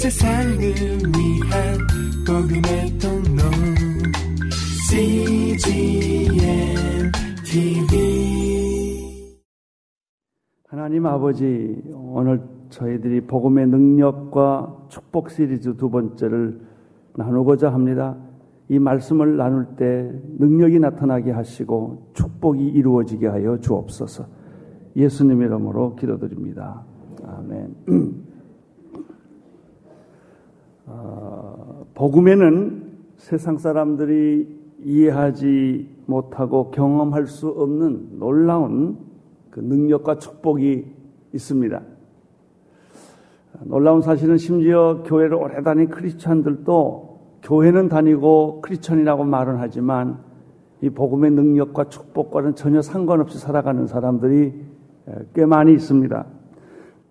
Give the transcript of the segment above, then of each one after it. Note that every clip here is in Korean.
세상을 위한 복음의 통로 CGM TV 하나님 아버지 오늘 저희들이 복음의 능력과 축복 시리즈 두 번째를 나누고자 합니다. 이 말씀을 나눌 때 능력이 나타나게 하시고 축복이 이루어지게 하여 주옵소서. 예수님 이름으로 기도드립니다. 아멘. 어, 복음에는 세상 사람들이 이해하지 못하고 경험할 수 없는 놀라운 그 능력과 축복이 있습니다. 놀라운 사실은 심지어 교회를 오래 다닌 크리스천들도 교회는 다니고 크리스천이라고 말은 하지만 이 복음의 능력과 축복과는 전혀 상관없이 살아가는 사람들이 꽤 많이 있습니다.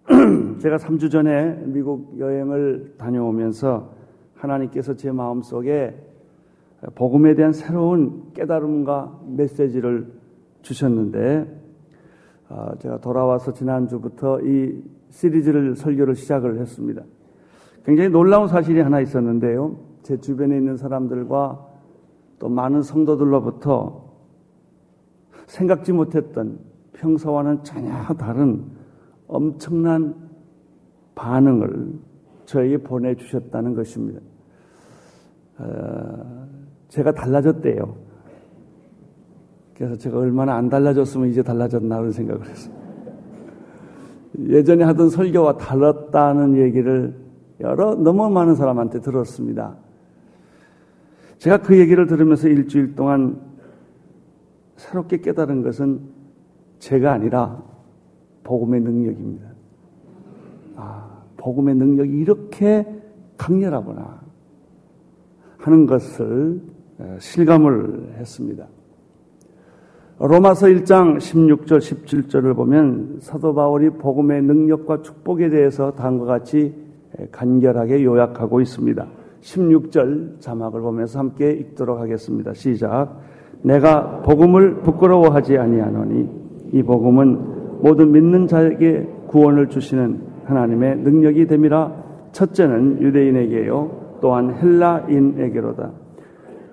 제가 3주 전에 미국 여행을 다녀오면서 하나님께서 제 마음속에 복음에 대한 새로운 깨달음과 메시지를 주셨는데 아, 제가 돌아와서 지난주부터 이 시리즈를 설교를 시작을 했습니다. 굉장히 놀라운 사실이 하나 있었는데요. 제 주변에 있는 사람들과 또 많은 성도들로부터 생각지 못했던 평소와는 전혀 다른 엄청난 반응을 저에게 보내주셨다는 것입니다. 어, 제가 달라졌대요. 그래서 제가 얼마나 안 달라졌으면 이제 달라졌나 그런 생각을 했어요. 예전에 하던 설교와 달랐다는 얘기를 여러 너무 많은 사람한테 들었습니다. 제가 그 얘기를 들으면서 일주일 동안 새롭게 깨달은 것은 제가 아니라 복음의 능력입니다. 아, 복음의 능력이 이렇게 강렬하구나 하는 것을 실감을 했습니다. 로마서 1장 16절, 17절을 보면 사도 바울이 복음의 능력과 축복에 대해서 다음과 같이 간결하게 요약하고 있습니다. 16절 자막을 보면서 함께 읽도록 하겠습니다. 시작. 내가 복음을 부끄러워하지 아니하노니 이 복음은 모든 믿는 자에게 구원을 주시는 하나님의 능력이 됨이라 첫째는 유대인에게요 또한 헬라인에게로다.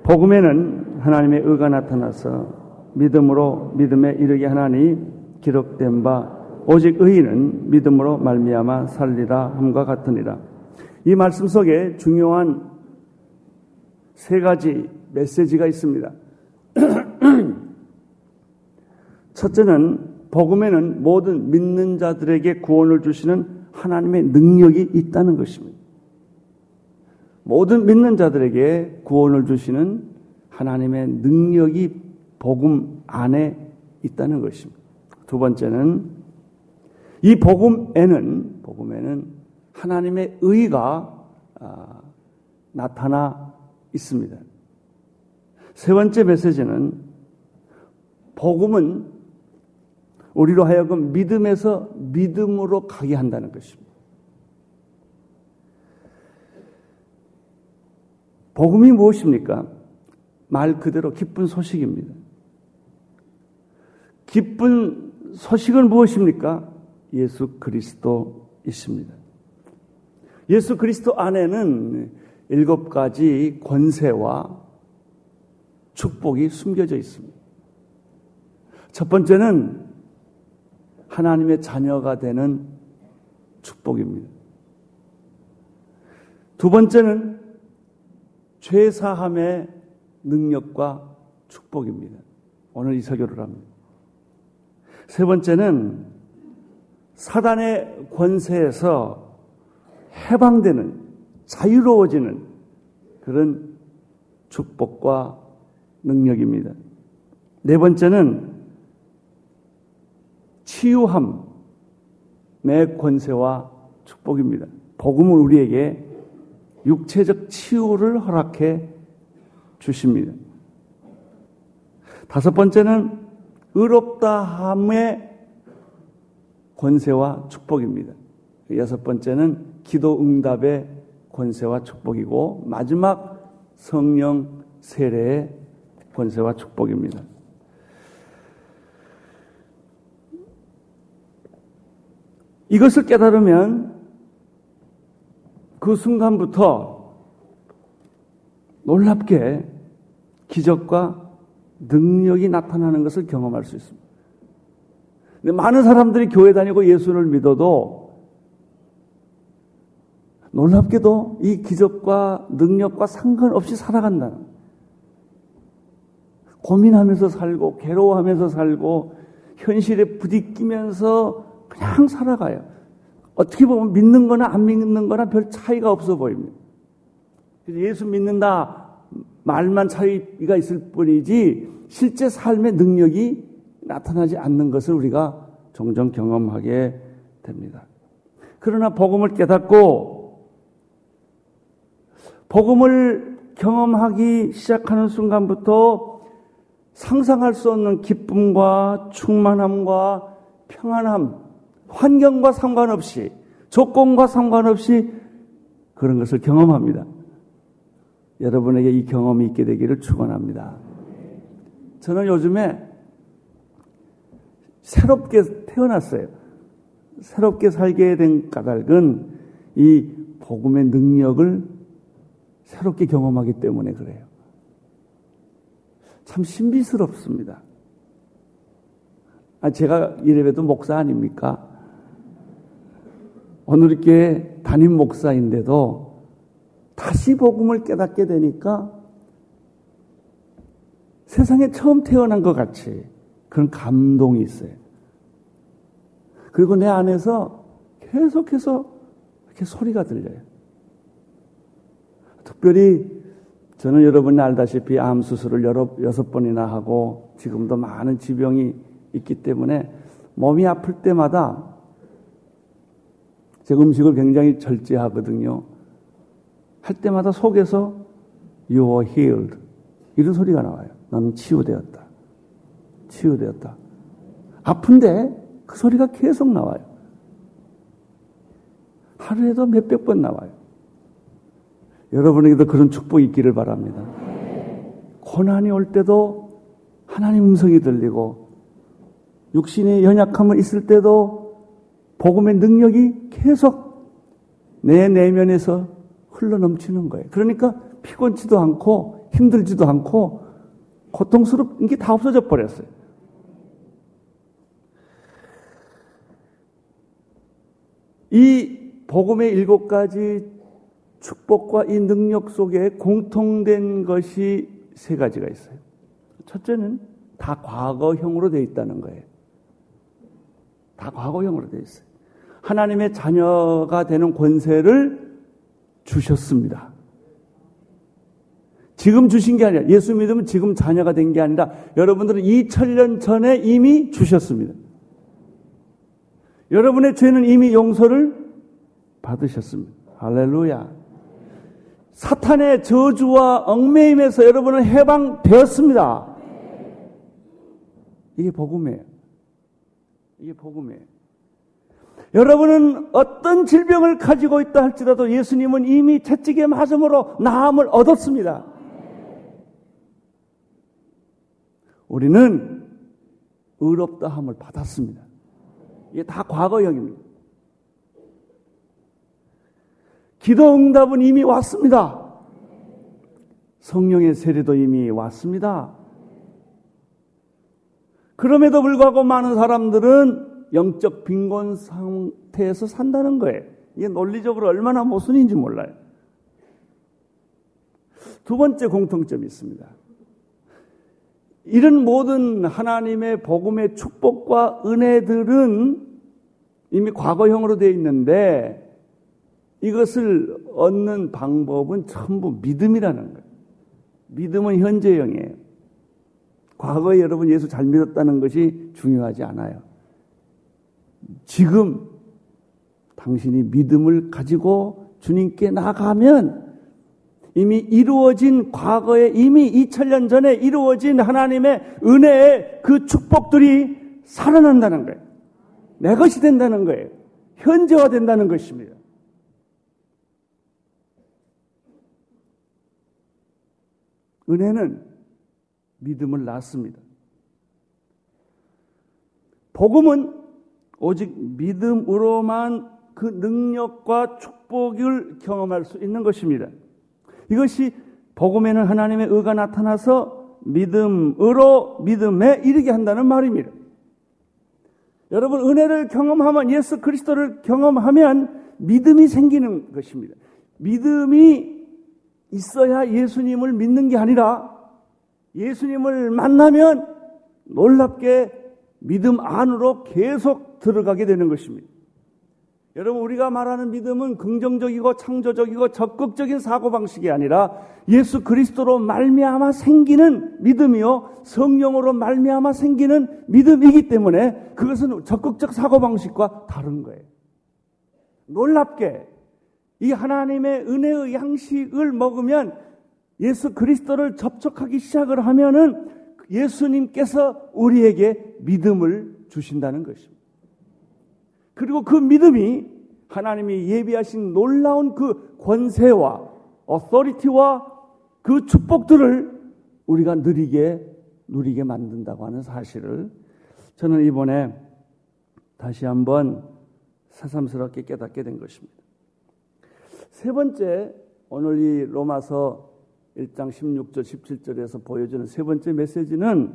복음에는 하나님의 의가 나타나서 믿음으로 믿음에 이르게 하나니 기록된 바 오직 의인은 믿음으로 말미암아 살리라 함과 같으니라. 이 말씀 속에 중요한 세 가지 메시지가 있습니다. 첫째는 복음에는 모든 믿는 자들에게 구원을 주시는 하나님의 능력이 있다는 것입니다. 모든 믿는 자들에게 구원을 주시는 하나님의 능력이 복음 안에 있다는 것입니다. 두 번째는 이 복음에는 복음에는 하나님의 의가 아, 나타나 있습니다. 세 번째 메시지는 복음은 우리로 하여금 믿음에서 믿음으로 가게 한다는 것입니다. 복음이 무엇입니까? 말 그대로 기쁜 소식입니다. 기쁜 소식은 무엇입니까? 예수 그리스도 있습니다. 예수 그리스도 안에는 일곱 가지 권세와 축복이 숨겨져 있습니다. 첫 번째는 하나님의 자녀가 되는 축복입니다. 두 번째는 죄사함의 능력과 축복입니다. 오늘 이 설교를 합니다. 세 번째는 사단의 권세에서 해방되는 자유로워지는 그런 축복과 능력입니다. 네 번째는 치유함의 권세와 축복입니다. 복음은 우리에게 육체적 치유를 허락해 주십니다. 다섯 번째는 의롭다함의 권세와 축복입니다. 여섯 번째는 기도 응답의 권세와 축복이고 마지막 성령 세례의 권세와 축복입니다. 이것을 깨달으면 그 순간부터 놀랍게 기적과 능력이 나타나는 것을 경험할 수 있습니다. 많은 사람들이 교회 다니고 예수를 믿어도 놀랍게도 이 기적과 능력과 상관없이 살아간다는 고민하면서 살고 괴로워하면서 살고 현실에 부딪히면서 그냥 살아가요. 어떻게 보면 믿는 거나 안 믿는 거나 별 차이가 없어 보입니다. 예수 믿는다 말만 차이가 있을 뿐이지 실제 삶의 능력이 나타나지 않는 것을 우리가 종종 경험하게 됩니다. 그러나 복음을 깨닫고 복음을 경험하기 시작하는 순간부터 상상할 수 없는 기쁨과 충만함과 평안함, 환경과 상관없이, 조건과 상관없이 그런 것을 경험합니다. 여러분에게 이 경험이 있게 되기를 축원합니다. 저는 요즘에 새롭게 태어났어요. 새롭게 살게 된 까닭은 이 복음의 능력을 새롭게 경험하기 때문에 그래요. 참 신비스럽습니다. 아, 제가 이래봬도 목사 아닙니까? 오늘 이렇게 담임 목사인데도 다시 복음을 깨닫게 되니까 세상에 처음 태어난 것 같이 그런 감동이 있어요. 그리고 내 안에서 계속해서 이렇게 소리가 들려요. 특별히 저는 여러분이 알다시피 암 수술을 여러, 여섯 번이나 하고 지금도 많은 지병이 있기 때문에 몸이 아플 때마다 제가 음식을 굉장히 절제하거든요. 할 때마다 속에서 You are healed. 이런 소리가 나와요. 나는 치유되었다. 치유되었다. 아픈데 그 소리가 계속 나와요. 하루에도 몇백 번 나와요. 여러분에게도 그런 축복이 있기를 바랍니다. 고난이 올 때도 하나님 음성이 들리고 육신의 연약함을 있을 때도 복음의 능력이 계속 내 내면에서 흘러 넘치는 거예요. 그러니까 피곤치도 않고 힘들지도 않고 고통스럽은 게 다 없어져 버렸어요. 이 복음의 일곱 가지 축복과 이 능력 속에 공통된 것이 세 가지가 있어요. 첫째는 다 과거형으로 되어 있다는 거예요. 다 과거형으로 되어 있어요. 하나님의 자녀가 되는 권세를 주셨습니다. 지금 주신 게 아니라 예수 믿으면 지금 자녀가 된 게 아니라 여러분들은 2000년 전에 이미 주셨습니다. 여러분의 죄는 이미 용서를 받으셨습니다. 할렐루야. 사탄의 저주와 얽매임에서 여러분은 해방되었습니다. 이게 복음이에요. 이게 복음이에요. 여러분은 어떤 질병을 가지고 있다 할지라도 예수님은 이미 채찍에 맞음으로 나음을 얻었습니다. 우리는 의롭다함을 받았습니다. 이게 다 과거형입니다. 기도 응답은 이미 왔습니다. 성령의 세례도 이미 왔습니다. 그럼에도 불구하고 많은 사람들은 영적 빈곤 상태에서 산다는 거예요. 이게 논리적으로 얼마나 모순인지 몰라요. 두 번째 공통점이 있습니다. 이런 모든 하나님의 복음의 축복과 은혜들은 이미 과거형으로 되어 있는데 이것을 얻는 방법은 전부 믿음이라는 거예요. 믿음은 현재형이에요. 과거에 여러분 예수 잘 믿었다는 것이 중요하지 않아요. 지금 당신이 믿음을 가지고 주님께 나가면 이미 이루어진 과거에 이미 2000년 전에 이루어진 하나님의 은혜의 그 축복들이 살아난다는 거예요. 내 것이 된다는 거예요. 현재화 된다는 것입니다. 은혜는 믿음을 낳습니다. 복음은 오직 믿음으로만 그 능력과 축복을 경험할 수 있는 것입니다. 이것이 복음에는 하나님의 의가 나타나서 믿음으로 믿음에 이르게 한다는 말입니다. 여러분 은혜를 경험하면 예수 그리스도를 경험하면 믿음이 생기는 것입니다. 믿음이 있어야 예수님을 믿는 게 아니라 예수님을 만나면 놀랍게 믿음 안으로 계속 들어가게 되는 것입니다. 여러분 우리가 말하는 믿음은 긍정적이고 창조적이고 적극적인 사고 방식이 아니라 예수 그리스도로 말미암아 생기는 믿음이요 성령으로 말미암아 생기는 믿음이기 때문에 그것은 적극적 사고 방식과 다른 거예요. 놀랍게 이 하나님의 은혜의 양식을 먹으면 예수 그리스도를 접촉하기 시작을 하면은 예수님께서 우리에게 믿음을 주신다는 것입니다. 그리고 그 믿음이 하나님이 예비하신 놀라운 그 권세와 어서리티와 그 축복들을 우리가 누리게 누리게 만든다고 하는 사실을 저는 이번에 다시 한번 새삼스럽게 깨닫게 된 것입니다. 세 번째 오늘 이 로마서 1장 16절 17절에서 보여주는 세 번째 메시지는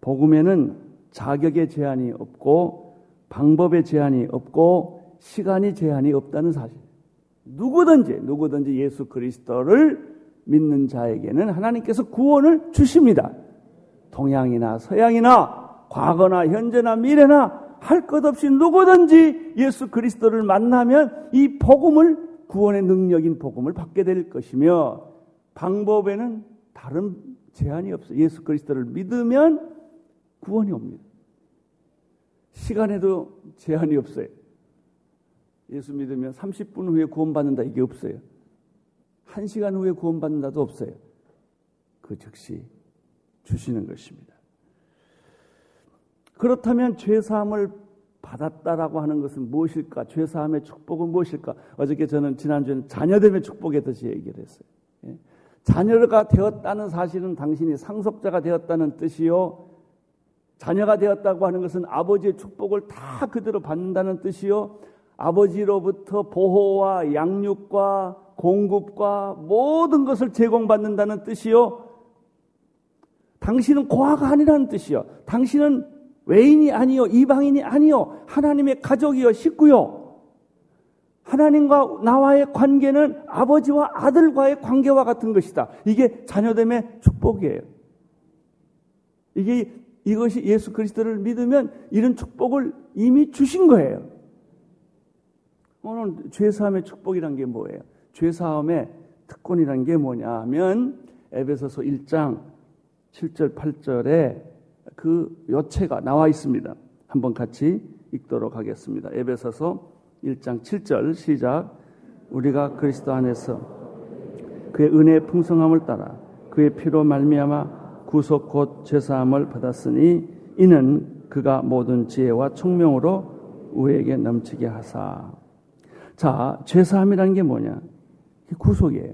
복음에는 자격의 제한이 없고 방법의 제한이 없고 시간이 제한이 없다는 사실. 누구든지 누구든지 예수 그리스도를 믿는 자에게는 하나님께서 구원을 주십니다. 동양이나 서양이나 과거나 현재나 미래나 할 것 없이 누구든지 예수 그리스도를 만나면 이 복음을 구원의 능력인 복음을 받게 될 것이며 방법에는 다른 제한이 없어요. 예수 그리스도를 믿으면 구원이 옵니다. 시간에도 제한이 없어요. 예수 믿으면 30분 후에 구원받는다 이게 없어요. 1시간 후에 구원받는다도 없어요. 그 즉시 주시는 것입니다. 그렇다면 죄사함을 받았다라고 하는 것은 무엇일까? 죄사함의 축복은 무엇일까? 어저께 저는 지난주에는 자녀됨의 축복에 대해서 얘기를 했어요. 예? 자녀가 되었다는 사실은 당신이 상속자가 되었다는 뜻이요. 자녀가 되었다고 하는 것은 아버지의 축복을 다 그대로 받는다는 뜻이요. 아버지로부터 보호와 양육과 공급과 모든 것을 제공받는다는 뜻이요. 당신은 고아가 아니라는 뜻이요. 당신은 외인이 아니요. 이방인이 아니요. 하나님의 가족이요. 식구요. 하나님과 나와의 관계는 아버지와 아들과의 관계와 같은 것이다. 이게 자녀됨의 축복이에요. 이게 이것이 예수 그리스도를 믿으면 이런 축복을 이미 주신 거예요. 오늘 죄사함의 축복이란 게 뭐예요? 죄사함의 특권이란 게 뭐냐 하면 에베소서 1장 7절 8절에 그 여체가 나와 있습니다. 한번 같이 읽도록 하겠습니다. 에베소서 1장 7절 시작 우리가 그리스도 안에서 그의 은혜의 풍성함을 따라 그의 피로 말미암아 구속 곧 죄사함을 받았으니 이는 그가 모든 지혜와 총명으로 우리에게 넘치게 하사. 자, 죄사함이라는 게 뭐냐? 구속이에요.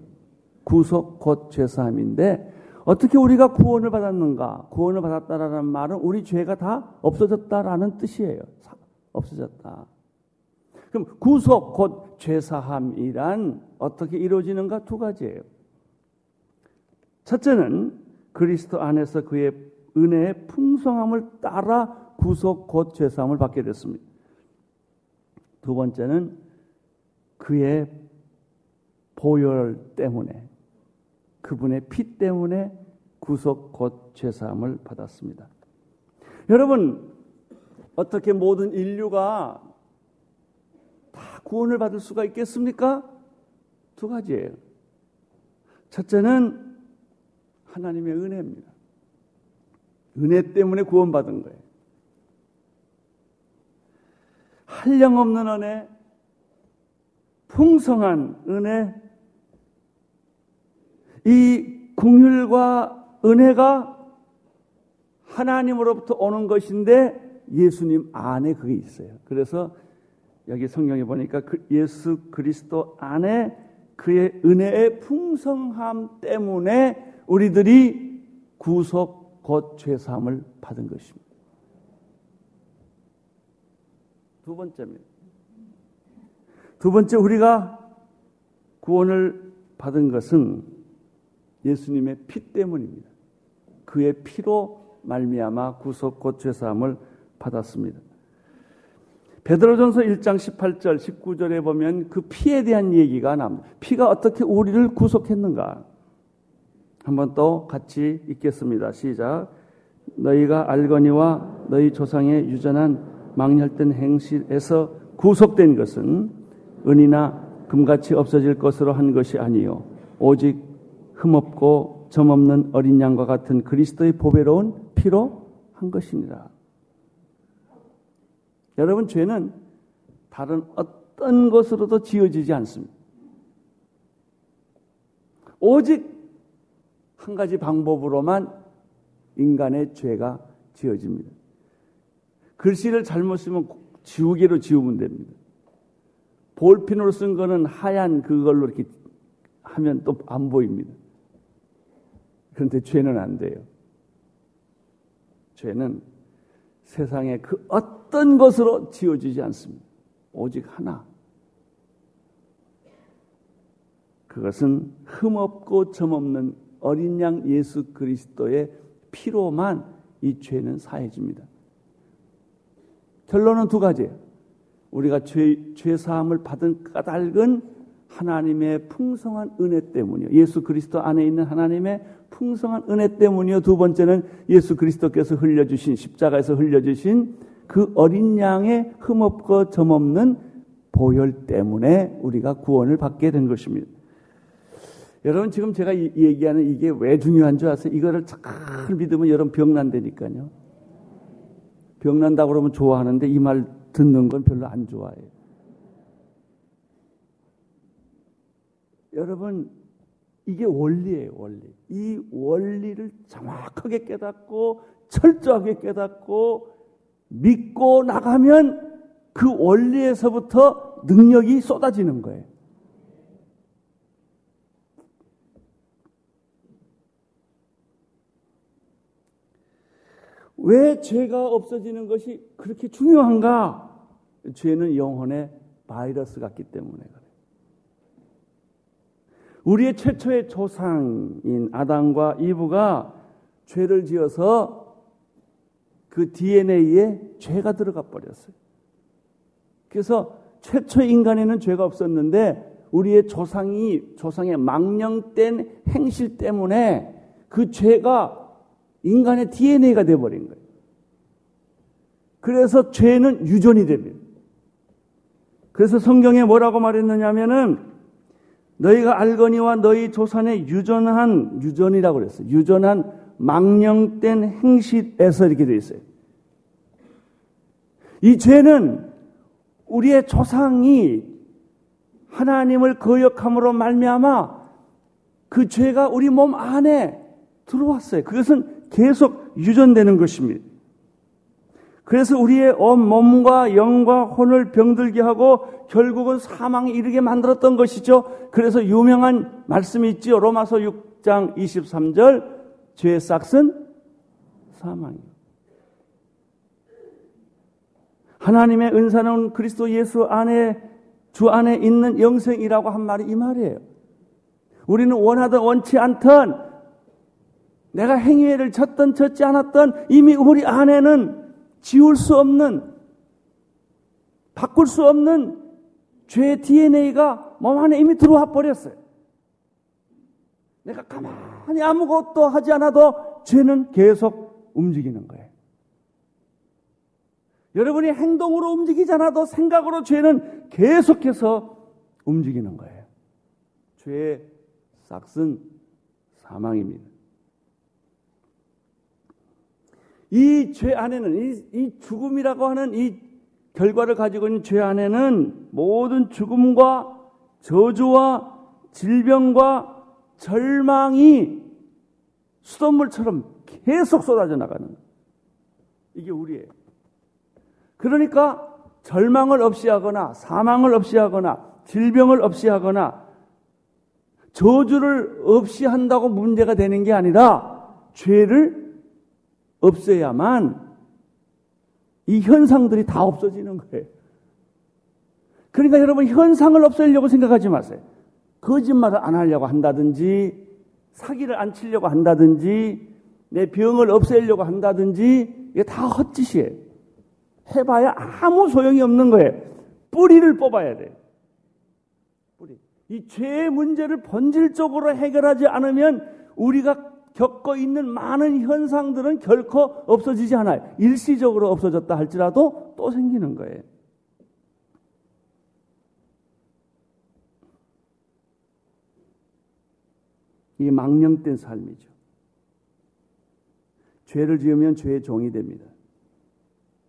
구속 곧 죄사함인데 어떻게 우리가 구원을 받았는가? 구원을 받았다라는 말은 우리 죄가 다 없어졌다라는 뜻이에요. 없어졌다. 그럼 구속 곧 죄사함이란 어떻게 이루어지는가 두 가지예요. 첫째는 그리스도 안에서 그의 은혜의 풍성함을 따라 구속 곧 죄사함을 받게 됐습니다. 두 번째는 그의 보혈 때문에 그분의 피 때문에 구속 곧 죄사함을 받았습니다. 여러분 어떻게 모든 인류가 다 구원을 받을 수가 있겠습니까? 두 가지예요. 첫째는 하나님의 은혜입니다. 은혜 때문에 구원받은 거예요. 한량없는 은혜, 풍성한 은혜, 이 궁율과 은혜가 하나님으로부터 오는 것인데 예수님 안에 그게 있어요. 그래서 여기 성경에 보니까 그 예수 그리스도 안에 그의 은혜의 풍성함 때문에 우리들이 구속 곧 죄사함을 받은 것입니다. 두 번째입니다. 두 번째 우리가 구원을 받은 것은 예수님의 피 때문입니다. 그의 피로 말미암아 구속 곧 죄사함을 받았습니다. 베드로전서 1장 18절 19절에 보면 그 피에 대한 얘기가 납니다. 피가 어떻게 우리를 구속했는가? 한번 또 같이 읽겠습니다. 시작. 너희가 알거니와 너희 조상의 유전한 망렬된 행실에서 구속된 것은 은이나 금같이 없어질 것으로 한 것이 아니요 오직 흠없고 점없는 어린 양과 같은 그리스도의 보배로운 피로 한 것이니라. 여러분 죄는 다른 어떤 것으로도 지어지지 않습니다. 오직 한 가지 방법으로만 인간의 죄가 지어집니다. 글씨를 잘못 쓰면 지우개로 지우면 됩니다. 볼펜으로 쓴 거는 하얀 그걸로 이렇게 하면 또 안 보입니다. 그런데 죄는 안 돼요. 죄는 세상의 그 어떤 것으로 지어지지 않습니다. 오직 하나. 그것은 흠없고 점없는 어린 양 예수 그리스도의 피로만 이 죄는 사해집니다. 결론은 두 가지예요. 우리가 죄, 죄 사함을 받은 까닭은 하나님의 풍성한 은혜 때문이요. 예수 그리스도 안에 있는 하나님의 풍성한 은혜 때문이요. 두 번째는 예수 그리스도께서 흘려주신 십자가에서 흘려주신 그 어린 양의 흠없고 점없는 보혈 때문에 우리가 구원을 받게 된 것입니다. 여러분 지금 제가 얘기하는 이게 왜 중요한 줄 아세요? 이거를 잘 믿으면 여러분 병난다니까요. 병난다고 그러면 좋아하는데 이 말 듣는 건 별로 안 좋아해요. 여러분 이게 원리예요, 원리. 이 원리를 정확하게 깨닫고 철저하게 깨닫고 믿고 나가면 그 원리에서부터 능력이 쏟아지는 거예요. 왜 죄가 없어지는 것이 그렇게 중요한가? 죄는 영혼의 바이러스 같기 때문에 그래요. 우리의 최초의 조상인 아담과 이브가 죄를 지어서 그 DNA에 죄가 들어가 버렸어요. 그래서 최초 인간에는 죄가 없었는데 우리의 조상이 조상의 망령된 행실 때문에 그 죄가 인간의 DNA가 되어버린 거예요. 그래서 죄는 유전이 됩니다. 그래서 성경에 뭐라고 말했느냐면은 너희가 알거니와 너희 조산의 유전한 유전이라고 그랬어요. 유전한 망령된 행실에서 이렇게 되어 있어요. 이 죄는 우리의 조상이 하나님을 거역함으로 말미암아 그 죄가 우리 몸 안에 들어왔어요. 그것은 계속 유전되는 것입니다. 그래서 우리의 온 몸과 영과 혼을 병들게 하고 결국은 사망에 이르게 만들었던 것이죠. 그래서 유명한 말씀이 있지요. 로마서 6장 23절 죄의 싹은 사망이요. 하나님의 은사는 그리스도 예수 안에 주 안에 있는 영생이라고 한 말이 이 말이에요. 우리는 원하든 원치 않든 내가 행위를 쳤던 쳤지 않았던 이미 우리 안에는 지울 수 없는 바꿀 수 없는 죄의 DNA가 몸 안에 이미 들어와 버렸어요. 내가 가만히 아무것도 하지 않아도 죄는 계속 움직이는 거예요. 여러분이 행동으로 움직이지 않아도 생각으로 죄는 계속해서 움직이는 거예요. 죄의 싹은 사망입니다. 이 죄 안에는 이, 이 죽음이라고 하는 이 결과를 가지고 있는 죄 안에는 모든 죽음과 저주와 질병과 절망이 수돗물처럼 계속 쏟아져 나가는 이게 우리예요. 그러니까 절망을 없이 하거나 사망을 없이 하거나 질병을 없이 하거나 저주를 없이 한다고 문제가 되는 게 아니라 죄를 없애야만 이 현상들이 다 없어지는 거예요. 그러니까 여러분 현상을 없애려고 생각하지 마세요. 거짓말을 안 하려고 한다든지 사기를 안 치려고 한다든지 내 병을 없애려고 한다든지 이게 다 헛짓이에요. 해봐야 아무 소용이 없는 거예요. 뿌리를 뽑아야 돼. 뿌리. 이 죄의 문제를 본질적으로 해결하지 않으면 우리가 겪고 있는 많은 현상들은 결코 없어지지 않아요. 일시적으로 없어졌다 할지라도 또 생기는 거예요. 이 망령된 삶이죠. 죄를 지으면 죄의 종이 됩니다.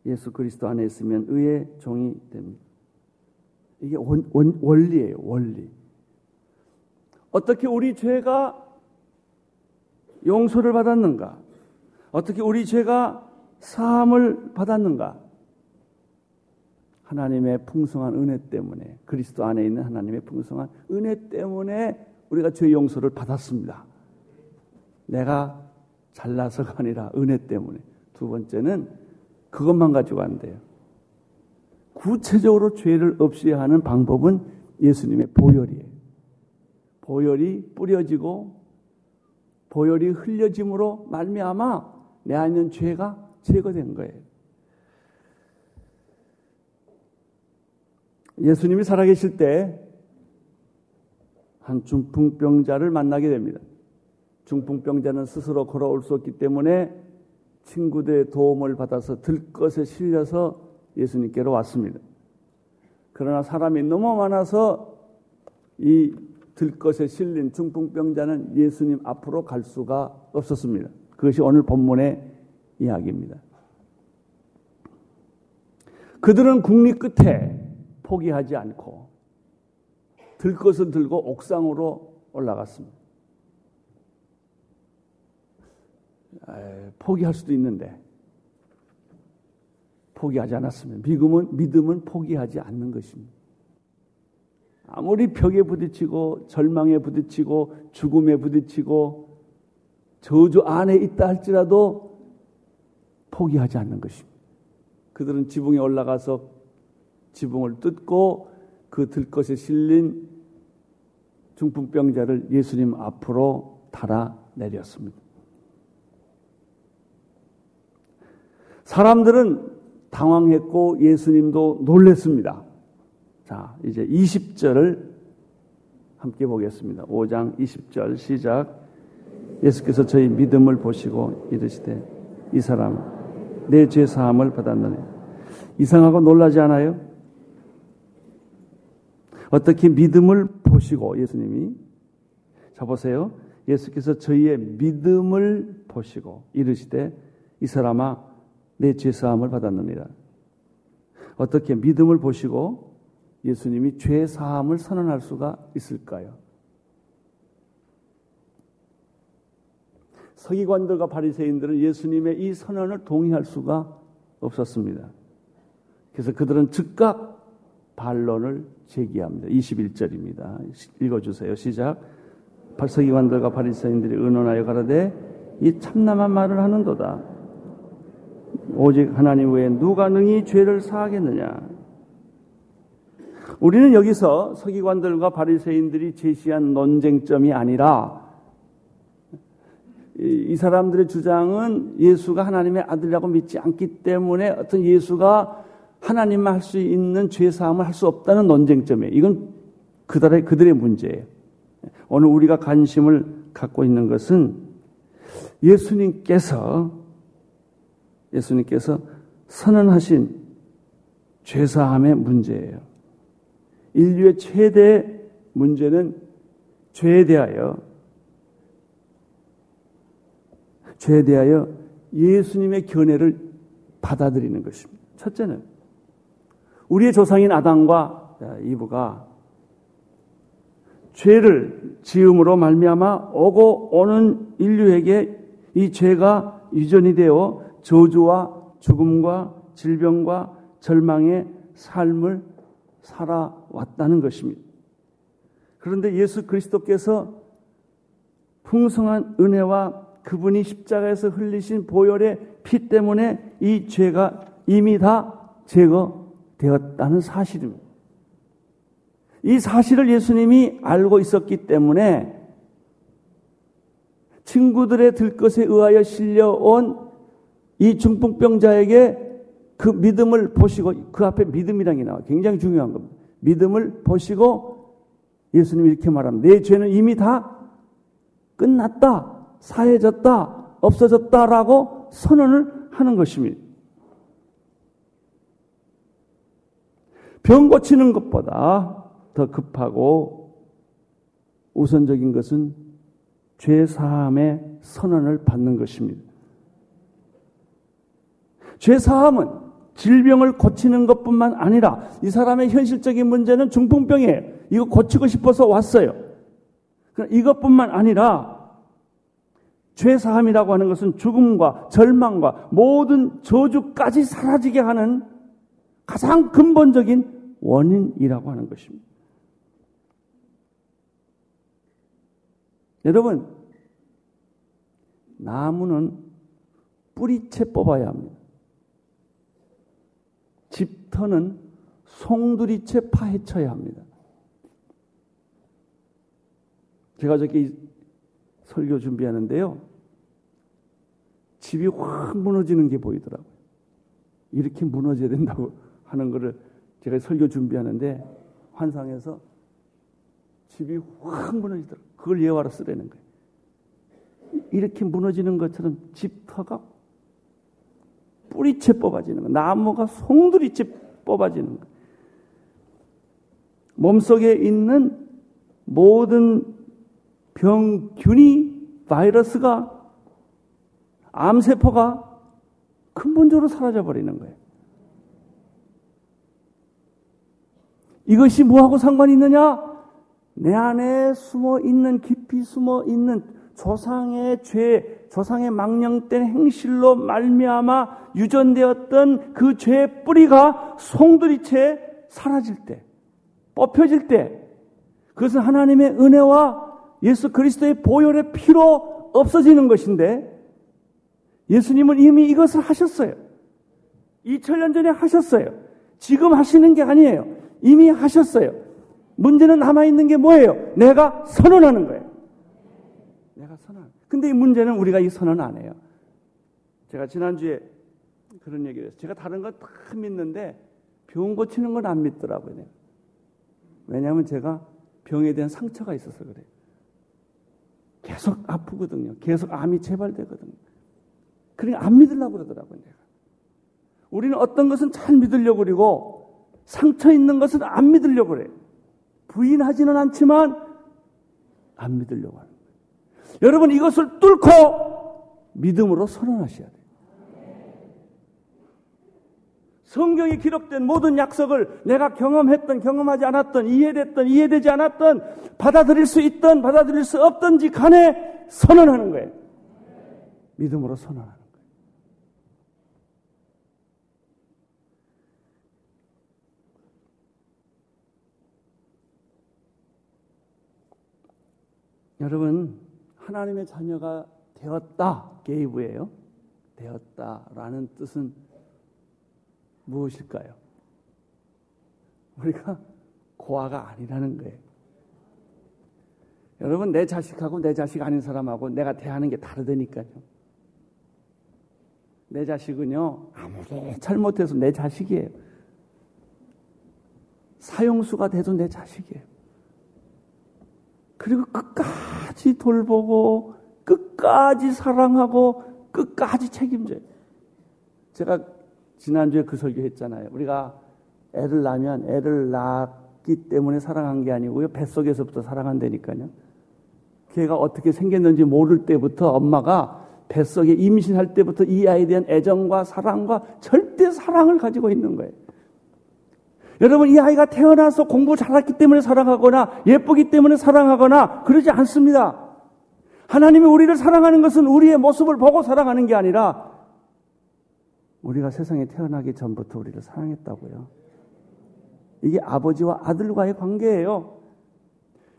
예수 그리스도 안에 있으면 의의 종이 됩니다. 이게 원, 원, 원리예요, 원리. 어떻게 우리 죄가 용서를 받았는가? 어떻게 우리 죄가 사함을 받았는가? 하나님의 풍성한 은혜 때문에 그리스도 안에 있는 하나님의 풍성한 은혜 때문에 우리가 죄 용서를 받았습니다. 내가 잘나서가 아니라 은혜 때문에. 두 번째는 그것만 가지고 안 돼요. 구체적으로 죄를 없이 하는 방법은 예수님의 보혈이에요. 보혈이 뿌려지고 보혈이 흘려짐으로 말미암아 내 안에 있는 죄가 제거된 거예요. 예수님이 살아계실 때 한 중풍병자를 만나게 됩니다. 중풍병자는 스스로 걸어올 수 없기 때문에 친구들의 도움을 받아서 들것에 실려서 예수님께로 왔습니다. 그러나 사람이 너무 많아서 이 들것에 실린 중풍병자는 예수님 앞으로 갈 수가 없었습니다. 그것이 오늘 본문의 이야기입니다. 그들은 국리 끝에 포기하지 않고 들 것을 들고 옥상으로 올라갔습니다. 포기할 수도 있는데 포기하지 않았으면 믿음은 믿음은 포기하지 않는 것입니다. 아무리 벽에 부딪히고 절망에 부딪히고 죽음에 부딪히고 저주 안에 있다 할지라도 포기하지 않는 것입니다. 그들은 지붕에 올라가서 지붕을 뜯고 그 들것에 실린 중풍병자를 예수님 앞으로 달아 내렸습니다. 사람들은 당황했고 예수님도 놀랬습니다. 자, 이제 20절을 함께 보겠습니다. 5장 20절 시작. 예수께서 저희 믿음을 보시고 이르시되 이 사람 내 죄 사함을 받았느니 이상하고 놀라지 않아요? 어떻게 믿음을 보시고 예수님이 자 보세요. 예수께서 저희의 믿음을 보시고 이르시되 이 사람아 내 죄 사함을 받았느니라. 어떻게 믿음을 보시고 예수님이 죄 사함을 선언할 수가 있을까요? 서기관들과 바리새인들은 예수님의 이 선언을 동의할 수가 없었습니다. 그래서 그들은 즉각 반론을 제기합니다. 21절입니다. 읽어주세요. 시작. 서기관들과 바리새인들이 의논하여 가라되 이 참남한 말을 하는도다. 오직 하나님 외에 누가 능히 죄를 사하겠느냐? 우리는 여기서 서기관들과 바리새인들이 제시한 논쟁점이 아니라 이 사람들의 주장은 예수가 하나님의 아들이라고 믿지 않기 때문에 어떤 예수가 하나님만 할 수 있는 죄 사함을 할 수 없다는 논쟁점이에요. 이건 그들의 그들의 문제예요. 오늘 우리가 관심을 갖고 있는 것은 예수님께서 예수님께서 선언하신 죄 사함의 문제예요. 인류의 최대 문제는 죄에 대하여 죄에 대하여 예수님의 견해를 받아들이는 것입니다. 첫째는 우리의 조상인 아담과 이브가 죄를 지음으로 말미암아 오고 오는 인류에게 이 죄가 유전이 되어 저주와 죽음과 질병과 절망의 삶을 살아 왔다는 것입니다. 그런데 예수 그리스도께서 풍성한 은혜와 그분이 십자가에서 흘리신 보혈의 피 때문에 이 죄가 이미 다 제거되었다는 사실입니다. 이 사실을 예수님이 알고 있었기 때문에 친구들의 들것에 의하여 실려온 이 중풍병자에게 그 믿음을 보시고 그 앞에 믿음이라는 게 나와 굉장히 중요한 겁니다. 믿음을 보시고 예수님이 이렇게 말합니다. 내 죄는 이미 다 끝났다, 사해졌다, 없어졌다라고 선언을 하는 것입니다. 병 고치는 것보다 더 급하고 우선적인 것은 죄 사함의 선언을 받는 것입니다. 죄 사함은 질병을 고치는 것뿐만 아니라 이 사람의 현실적인 문제는 중풍병이에요. 이거 고치고 싶어서 왔어요. 이것뿐만 아니라 죄 사함이라고 하는 것은 죽음과 절망과 모든 저주까지 사라지게 하는 가장 근본적인 원인이라고 하는 것입니다. 여러분, 나무는 뿌리채 뽑아야 합니다. 집터는 송두리채 파헤쳐야 합니다. 제가 저기 설교 준비하는데요. 집이 확 무너지는 게 보이더라고요. 이렇게 무너져야 된다고 하는 거를 제가 설교 준비하는데 환상해서 집이 확 무너지더라고요. 그걸 예화로 쓰라는 거예요. 이렇게 무너지는 것처럼 집터가 뿌리채 뽑아지는 거, 나무가 송두리채 뽑아지는 거. 몸속에 있는 모든 병균이 바이러스가 암세포가 근본적으로 사라져 버리는 거예요. 이것이 뭐하고 상관이 있느냐? 내 안에 숨어 있는 깊이 숨어 있는 조상의 죄, 조상의 망령된 행실로 말미암아 유전되었던 그 죄의 뿌리가 송두리채 사라질 때, 뽑혀질 때, 그것은 하나님의 은혜와 예수 그리스도의 보혈의 피로 없어지는 것인데, 예수님은 이미 이것을 하셨어요. 2000년 전에 하셨어요. 지금 하시는 게 아니에요. 이미 하셨어요. 문제는 남아있는 게 뭐예요? 내가 선언하는 거예요. 내가 선언. 근데 이 문제는 우리가 이 선언 안 해요. 제가 지난주에 그런 얘기를 했어요. 제가 다른 거 다 믿는데 병 고치는 건 안 믿더라고요. 왜냐하면 제가 병에 대한 상처가 있어서 그래요. 계속 아프거든요. 계속 암이 재발되거든요. 그러니까 안 믿으려고 그러더라고요. 내가. 우리는 어떤 것은 잘 믿으려고 그러고 상처 있는 것은 안 믿으려고 그래요. 부인하지는 않지만 안 믿으려고 하는. 여러분 이것을 뚫고 믿음으로 선언하셔야 돼요. 성경에 기록된 모든 약속을 내가 경험했던, 경험하지 않았던, 이해됐던, 이해되지 않았던, 받아들일 수 있던, 받아들일 수 없던지 간에 선언하는 거예요. 믿음으로 선언하는 거예요. 여러분, 하나님의 자녀가 되었다. 게이브예요. 되었다라는 뜻은 무엇일까요? 우리가 고아가 아니라는 거예요. 여러분, 내 자식하고 내 자식 아닌 사람하고 내가 대하는 게 다르다니까요. 내 자식은요, 아무리 잘못해서 내 자식이에요. 사형수가 돼도 내 자식이에요. 그리고 끝까지 돌보고 끝까지 사랑하고 끝까지 책임져요. 제가 지난주에 그 설교 했잖아요. 우리가 애를 낳으면 애를 낳기 때문에 사랑한 게 아니고요. 뱃속에서부터 사랑한다니까요. 걔가 어떻게 생겼는지 모를 때부터 엄마가 뱃속에 임신할 때부터 이 아이에 대한 애정과 사랑과 절대 사랑을 가지고 있는 거예요. 여러분, 이 아이가 태어나서 공부 잘했기 때문에 사랑하거나 예쁘기 때문에 사랑하거나 그러지 않습니다. 하나님이 우리를 사랑하는 것은 우리의 모습을 보고 사랑하는 게 아니라 우리가 세상에 태어나기 전부터 우리를 사랑했다고요. 이게 아버지와 아들과의 관계예요.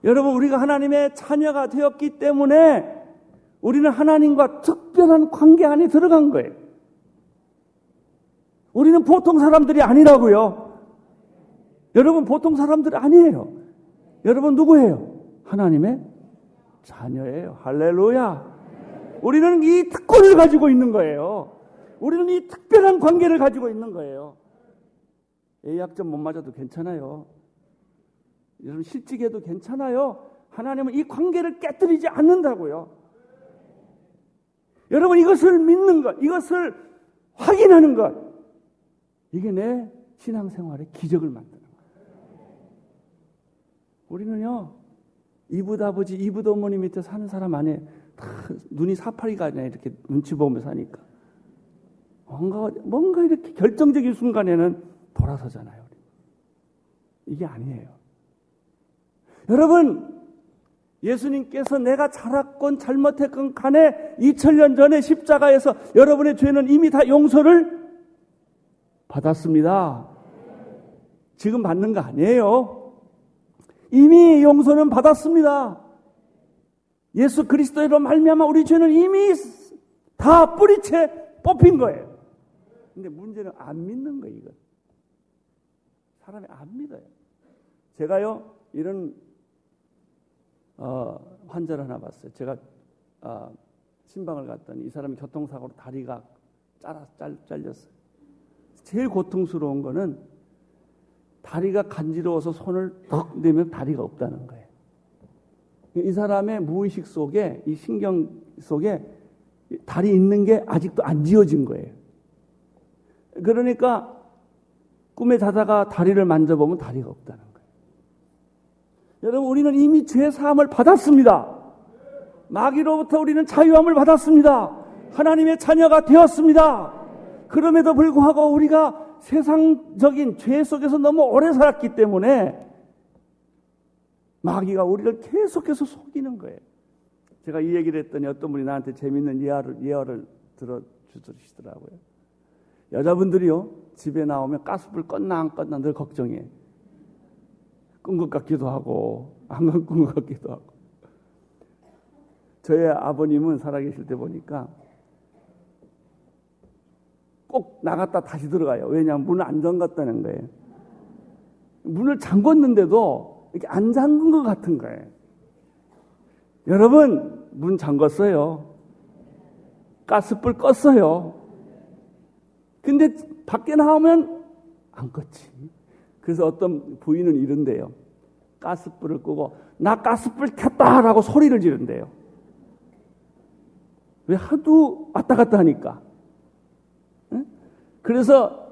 여러분, 우리가 하나님의 자녀가 되었기 때문에 우리는 하나님과 특별한 관계 안에 들어간 거예요. 우리는 보통 사람들이 아니라고요. 여러분 보통 사람들 아니에요. 여러분 누구예요? 하나님의 자녀예요. 할렐루야. 우리는 이 특권을 가지고 있는 거예요. 우리는 이 특별한 관계를 가지고 있는 거예요. A학점 못 맞아도 괜찮아요. 여러분 실직해도 괜찮아요. 하나님은 이 관계를 깨뜨리지 않는다고요. 여러분 이것을 믿는 것, 이것을 확인하는 것, 이게 내 신앙생활의 기적을 거예요. 우리는요, 이붓 아버지, 이붓 어머니 밑에 사는 사람 안에 다 눈이 사파리가 아니라 이렇게 눈치 보며 사니까. 뭔가, 뭔가 이렇게 결정적인 순간에는 돌아서잖아요. 이게 아니에요. 여러분, 예수님께서 내가 잘했건 잘못했건 간에 2000년 전에 십자가에서 여러분의 죄는 이미 다 용서를 받았습니다. 지금 받는 거 아니에요. 이미 용서는 받았습니다. 예수 그리스도로 말미암아 우리 죄는 이미 다 뿌리채 뽑힌 거예요. 근데 문제는 안 믿는 거예요, 이거. 사람이 안 믿어요. 제가요, 이런, 어, 환자를 하나 봤어요. 제가, 어, 신방을 갔더니 이 사람이 교통사고로 다리가 잘라, 잘, 잘렸어요. 제일 고통스러운 거는 다리가 간지러워서 손을 덕 내면 다리가 없다는 거예요. 이 사람의 무의식 속에, 이 신경 속에 다리 있는 게 아직도 안 지워진 거예요. 그러니까 꿈에 자다가 다리를 만져보면 다리가 없다는 거예요. 여러분, 우리는 이미 죄 사함을 받았습니다. 마귀로부터 우리는 자유함을 받았습니다. 하나님의 자녀가 되었습니다. 그럼에도 불구하고 우리가 세상적인 죄 속에서 너무 오래 살았기 때문에 마귀가 우리를 계속해서 속이는 거예요. 제가 이 얘기를 했더니 어떤 분이 나한테 재밌는 예화를, 예화를 들어주시더라고요. 여자분들이요, 집에 나오면 가스불 껐나 안 껐나 늘 걱정해. 끈 것 같기도 하고, 안끈것 같기도 하고. 저의 아버님은 살아계실 때 보니까 꼭 나갔다 다시 들어가요. 왜냐하면 문을 안 잠갔다는 거예요. 문을 잠궜는데도 이렇게 안 잠근 것 같은 거예요. 여러분, 문 잠궜어요. 가스불 껐어요. 근데 밖에 나오면 안 껐지. 그래서 어떤 부인은 이런데요. 가스불을 끄고 나 가스불 켰다라고 소리를 지른대요. 왜 하도 왔다 갔다 하니까. 그래서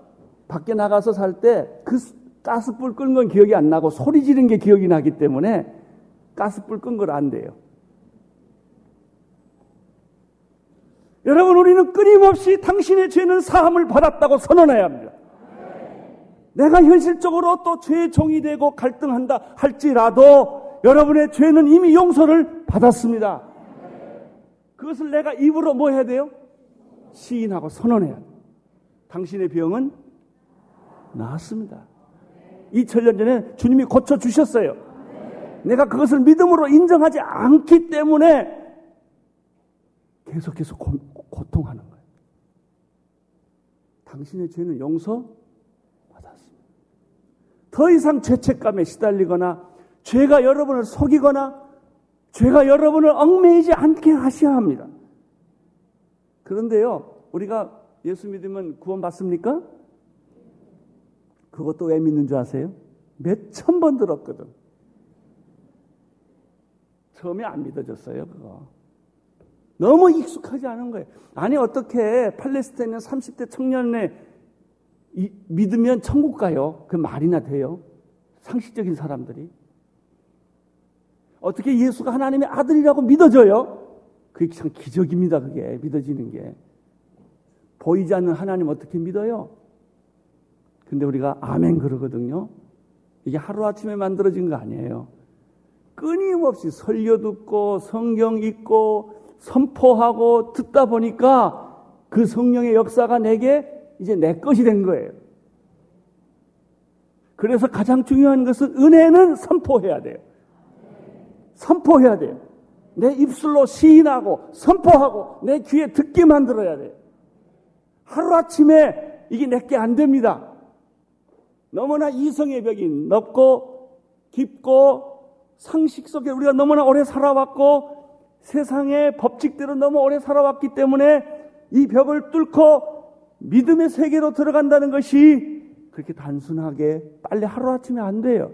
밖에 나가서 살 때 그 가스불 끈 건 기억이 안 나고 소리 지른 게 기억이 나기 때문에 가스불 끈 걸 안 돼요. 여러분, 우리는 끊임없이 당신의 죄는 사함을 받았다고 선언해야 합니다. 내가 현실적으로 또 죄의 종이 되고 갈등한다 할지라도 여러분의 죄는 이미 용서를 받았습니다. 그것을 내가 입으로 뭐 해야 돼요? 시인하고 선언해야 돼요. 당신의 병은 나았습니다. 2000년 전에 주님이 고쳐주셨어요. 내가 그것을 믿음으로 인정하지 않기 때문에 계속해서 고, 고통하는 거예요. 당신의 죄는 용서 받았습니다. 더 이상 죄책감에 시달리거나 죄가 여러분을 속이거나 죄가 여러분을 얽매이지 않게 하셔야 합니다. 그런데요, 우리가 예수 믿으면 구원 받습니까? 그것도 왜 믿는 줄 아세요? 몇 천 번 들었거든. 처음에 안 믿어졌어요, 그거. 너무 익숙하지 않은 거예요. 아니, 어떻게 팔레스타인은 30대 청년에 믿으면 천국 가요? 그 말이나 돼요? 상식적인 사람들이. 어떻게 예수가 하나님의 아들이라고 믿어져요? 그게 참 기적입니다, 그게. 믿어지는 게. 보이지 않는 하나님 어떻게 믿어요? 근데 우리가 아멘 그러거든요. 이게 하루아침에 만들어진 거 아니에요. 끊임없이 설교 듣고 성경 읽고 선포하고 듣다 보니까 그 성령의 역사가 내게 이제 내 것이 된 거예요. 그래서 가장 중요한 것은 은혜는 선포해야 돼요. 선포해야 돼요. 내 입술로 시인하고 선포하고 내 귀에 듣게 만들어야 돼요. 하루아침에 이게 내게 안 됩니다. 너무나 이성의 벽이 넓고 깊고 상식 속에 우리가 너무나 오래 살아왔고 세상의 법칙대로 너무 오래 살아왔기 때문에 이 벽을 뚫고 믿음의 세계로 들어간다는 것이 그렇게 단순하게 빨리 하루아침에 안 돼요.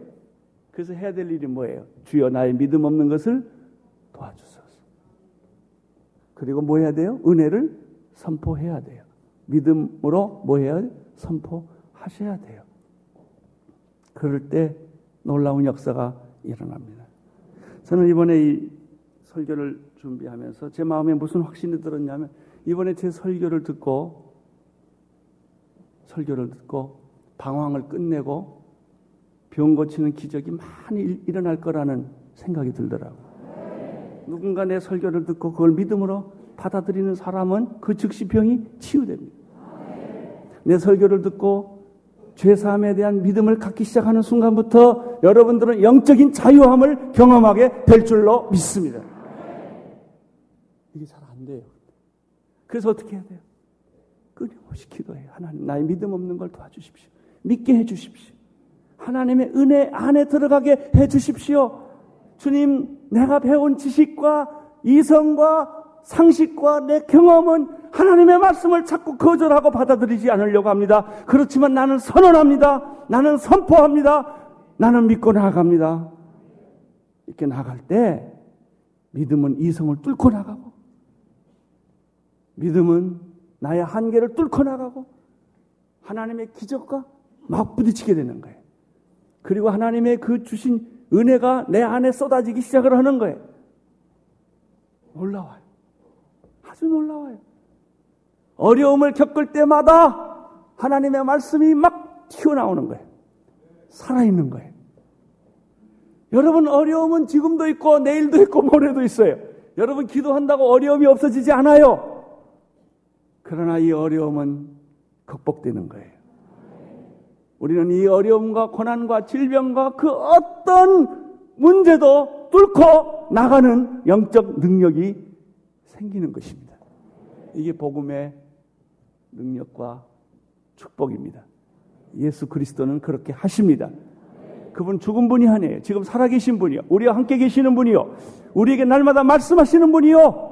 그래서 해야 될 일이 뭐예요? 주여 나의 믿음 없는 것을 도와주소서. 그리고 뭐 해야 돼요? 은혜를 선포해야 돼요. 믿음으로 뭐 해야 돼요? 선포하셔야 돼요. 그럴 때 놀라운 역사가 일어납니다. 저는 이번에 이 설교를 준비하면서 제 마음에 무슨 확신이 들었냐면 이번에 제 설교를 듣고 설교를 듣고 방황을 끝내고 병 고치는 기적이 많이 일어날 거라는 생각이 들더라고요. 누군가 내 설교를 듣고 그걸 믿음으로 받아들이는 사람은 그 즉시 병이 치유됩니다. 내 설교를 듣고 죄사함에 대한 믿음을 갖기 시작하는 순간부터 여러분들은 영적인 자유함을 경험하게 될 줄로 믿습니다. 이게 잘 안 돼요. 그래서 어떻게 해야 돼요? 끊임없이 기도해요. 하나님, 나의 믿음 없는 걸 도와주십시오. 믿게 해주십시오. 하나님의 은혜 안에 들어가게 해주십시오. 주님, 내가 배운 지식과 이성과 상식과 내 경험은 하나님의 말씀을 자꾸 거절하고 받아들이지 않으려고 합니다. 그렇지만 나는 선언합니다. 나는 선포합니다. 나는 믿고 나아갑니다. 이렇게 나갈 때 믿음은 이성을 뚫고 나가고 믿음은 나의 한계를 뚫고 나가고 하나님의 기적과 막 부딪히게 되는 거예요. 그리고 하나님의 그 주신 은혜가 내 안에 쏟아지기 시작을 하는 거예요. 놀라워요. 아주 놀라워요. 어려움을 겪을 때마다 하나님의 말씀이 막 튀어나오는 거예요. 살아있는 거예요. 여러분, 어려움은 지금도 있고, 내일도 있고, 모레도 있어요. 여러분, 기도한다고 어려움이 없어지지 않아요. 그러나 이 어려움은 극복되는 거예요. 우리는 이 어려움과 고난과 질병과 그 어떤 문제도 뚫고 나가는 영적 능력이 생기는 것입니다. 이게 복음의 능력과 축복입니다. 예수 그리스도는 그렇게 하십니다. 그분 죽은 분이 아니에요. 지금 살아계신 분이요. 우리와 함께 계시는 분이요. 우리에게 날마다 말씀하시는 분이요.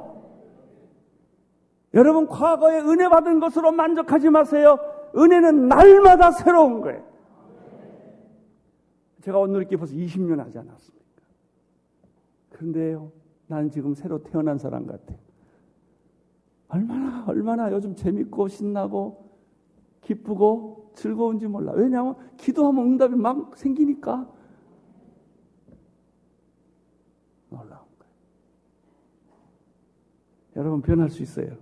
여러분, 과거에 은혜 받은 것으로 만족하지 마세요. 은혜는 날마다 새로운 거예요. 제가 오늘 이렇게 벌써 20년 하지 않았습니까? 그런데요, 나는 지금 새로 태어난 사람 같아요. 얼마나, 얼마나 요즘 재밌고 신나고 기쁘고 즐거운지 몰라. 왜냐하면 기도하면 응답이 막 생기니까. 놀라운 거예요. 여러분 변할 수 있어요.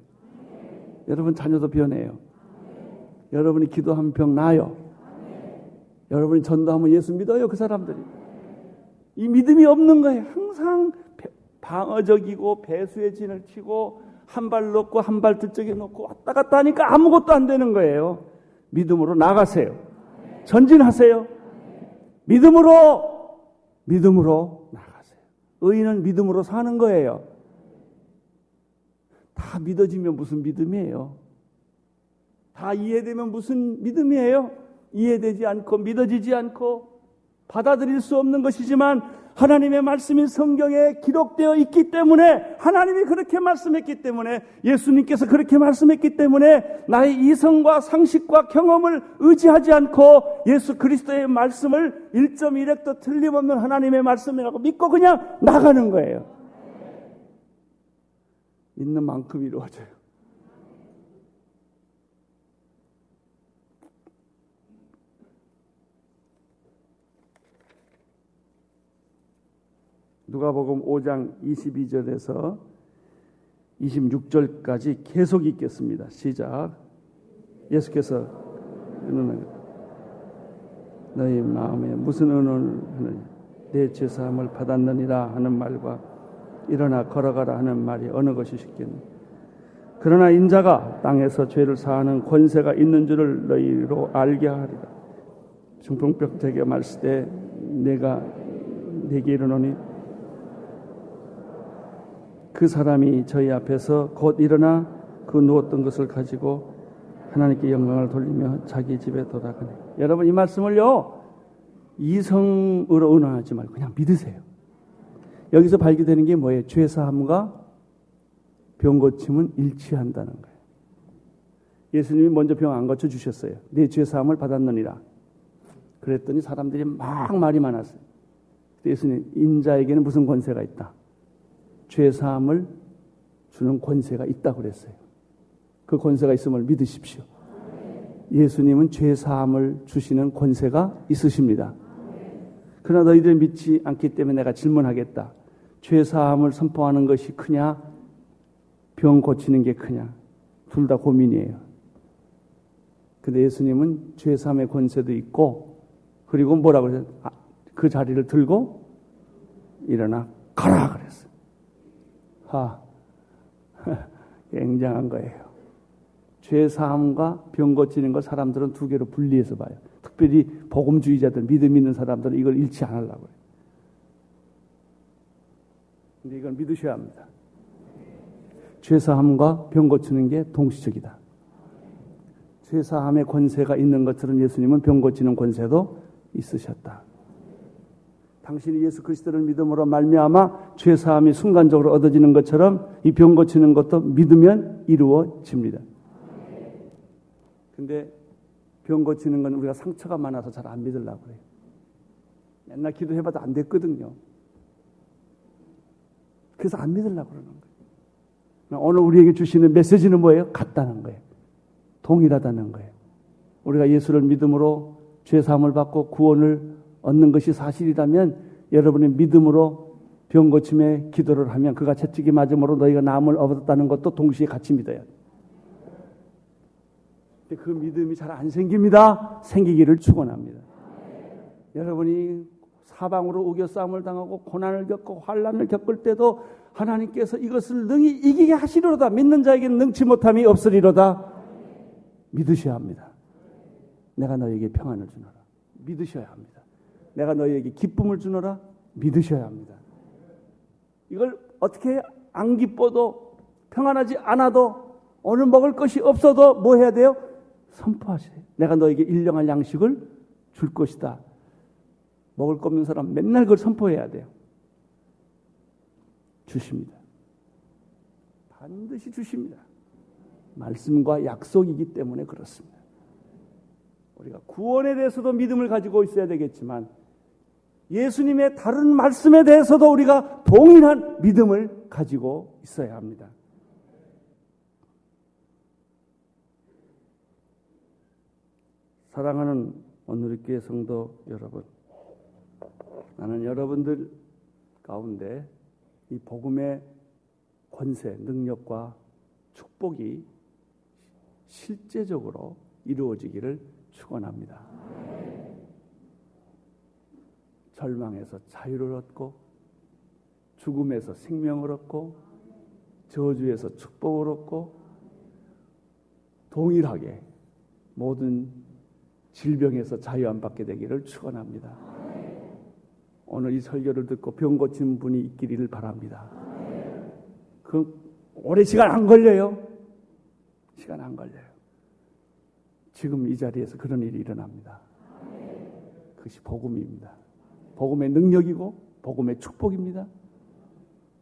여러분 자녀도 변해요. 여러분이 기도하면 병 나요. 여러분이 전도하면 예수 믿어요. 그 사람들이. 이 믿음이 없는 거예요. 항상 방어적이고 배수의 진을 치고 한발 넣고 한 발 뒤쪽에 놓고 왔다 갔다 하니까 아무것도 안 되는 거예요. 믿음으로 나가세요. 전진하세요. 믿음으로, 믿음으로 나가세요. 의인은 믿음으로 사는 거예요. 다 믿어지면 무슨 믿음이에요? 다 이해되면 무슨 믿음이에요? 이해되지 않고 믿어지지 않고 받아들일 수 없는 것이지만 하나님의 말씀이 성경에 기록되어 있기 때문에 하나님이 그렇게 말씀했기 때문에 예수님께서 그렇게 말씀했기 때문에 나의 이성과 상식과 경험을 의지하지 않고 예수 그리스도의 말씀을 1.1획도 틀림없는 하나님의 말씀이라고 믿고 그냥 나가는 거예요. 믿는 만큼 이루어져요. 누가복음 5장 22절에서 26절까지 계속 읽겠습니다. 시작. 예수께서 너희 마음에 무슨 은원을 하느냐 내 죄사함을 받았느니라 하는 말과 일어나 걸어가라 하는 말이 어느 것이 쉽겠니 그러나 인자가 땅에서 죄를 사하는 권세가 있는 줄을 너희로 알게 하리라 중풍병자에게 말씀때 내가 내게 이르노니 그 사람이 저희 앞에서 곧 일어나 그 누웠던 것을 가지고 하나님께 영광을 돌리며 자기 집에 돌아가네. 여러분 이 말씀을요 이성으로 의논하지 말고 그냥 믿으세요. 여기서 발견되는 게 뭐예요? 죄 사함과 병 고침은 일치한다는 거예요. 예수님이 먼저 병 안 고쳐 주셨어요. 내 죄 사함을 받았느니라. 그랬더니 사람들이 막 말이 많았어요. 예수님 인자에게는 무슨 권세가 있다? 죄사함을 주는 권세가 있다 그랬어요. 그 권세가 있음을 믿으십시오. 예수님은 죄사함을 주시는 권세가 있으십니다. 그러나 너희들 믿지 않기 때문에 내가 질문하겠다. 죄사함을 선포하는 것이 크냐? 병 고치는 게 크냐? 둘 다 고민이에요. 근데 예수님은 죄사함의 권세도 있고 그리고 뭐라 그랬어요? 아, 그 자리를 들고 일어나 가라 그랬어요. 하, 굉장한 거예요. 죄 사함과 병 고치는 걸 사람들은 두 개로 분리해서 봐요. 특별히 복음주의자들, 믿음 있는 사람들은 이걸 잃지 않으려고 해요. 근데 이걸 믿으셔야 합니다. 죄 사함과 병 고치는 게 동시적이다. 죄 사함의 권세가 있는 것처럼 예수님은 병 고치는 권세도 있으셨다. 당신이 예수 그리스도를 믿음으로 말미암아 죄 사함이 순간적으로 얻어지는 것처럼 이 병 고치는 것도 믿으면 이루어집니다. 근데 병 고치는 건 우리가 상처가 많아서 잘 안 믿으려고 그래요. 맨날 기도해봐도 안 됐거든요. 그래서 안 믿으려고 그러는 거예요. 오늘 우리에게 주시는 메시지는 뭐예요? 같다는 거예요. 동일하다는 거예요. 우리가 예수를 믿음으로 죄 사함을 받고 구원을 얻는 것이 사실이라면 여러분의 믿음으로 병 고침에 기도를 하면 그가 채찍이 맞음으로 너희가 남을 얻었다는 것도 동시에 같이 믿어야 돼. 그 믿음이 잘 안 생깁니다. 생기기를 축원합니다. 여러분이 사방으로 우겨 싸움을 당하고 고난을 겪고 환란을 겪을 때도 하나님께서 이것을 능히 이기게 하시리로다. 믿는 자에게는 능치 못함이 없으리로다. 믿으셔야 합니다. 내가 너에게 평안을 주노라. 믿으셔야 합니다. 내가 너에게 기쁨을 주노라. 믿으셔야 합니다. 이걸 어떻게 안 기뻐도 평안하지 않아도 오늘 먹을 것이 없어도 뭐 해야 돼요? 선포하세요. 내가 너에게 일령할 양식을 줄 것이다. 먹을 거 없는 사람 맨날 그걸 선포해야 돼요. 주십니다. 반드시 주십니다. 말씀과 약속이기 때문에 그렇습니다. 우리가 구원에 대해서도 믿음을 가지고 있어야 되겠지만 예수님의 다른 말씀에 대해서도 우리가 동일한 믿음을 가지고 있어야 합니다. 사랑하는 오늘의 교회 성도 여러분, 나는 여러분들 가운데 이 복음의 권세, 능력과 축복이 실제적으로 이루어지기를 축원합니다. 절망에서 자유를 얻고 죽음에서 생명을 얻고 저주에서 축복을 얻고 동일하게 모든 질병에서 자유 안 받게 되기를 축원합니다. 오늘 이 설교를 듣고 병 고친 분이 있기를 바랍니다. 그 오래 시간 안 걸려요. 시간 안 걸려요. 지금 이 자리에서 그런 일이 일어납니다. 그것이 복음입니다. 복음의 능력이고 복음의 축복입니다.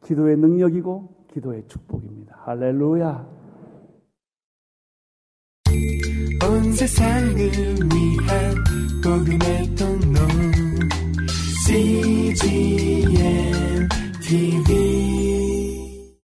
기도의 능력이고 기도의 축복입니다. 할렐루야. 온 세상을 위한 복음의 통로 CGM TV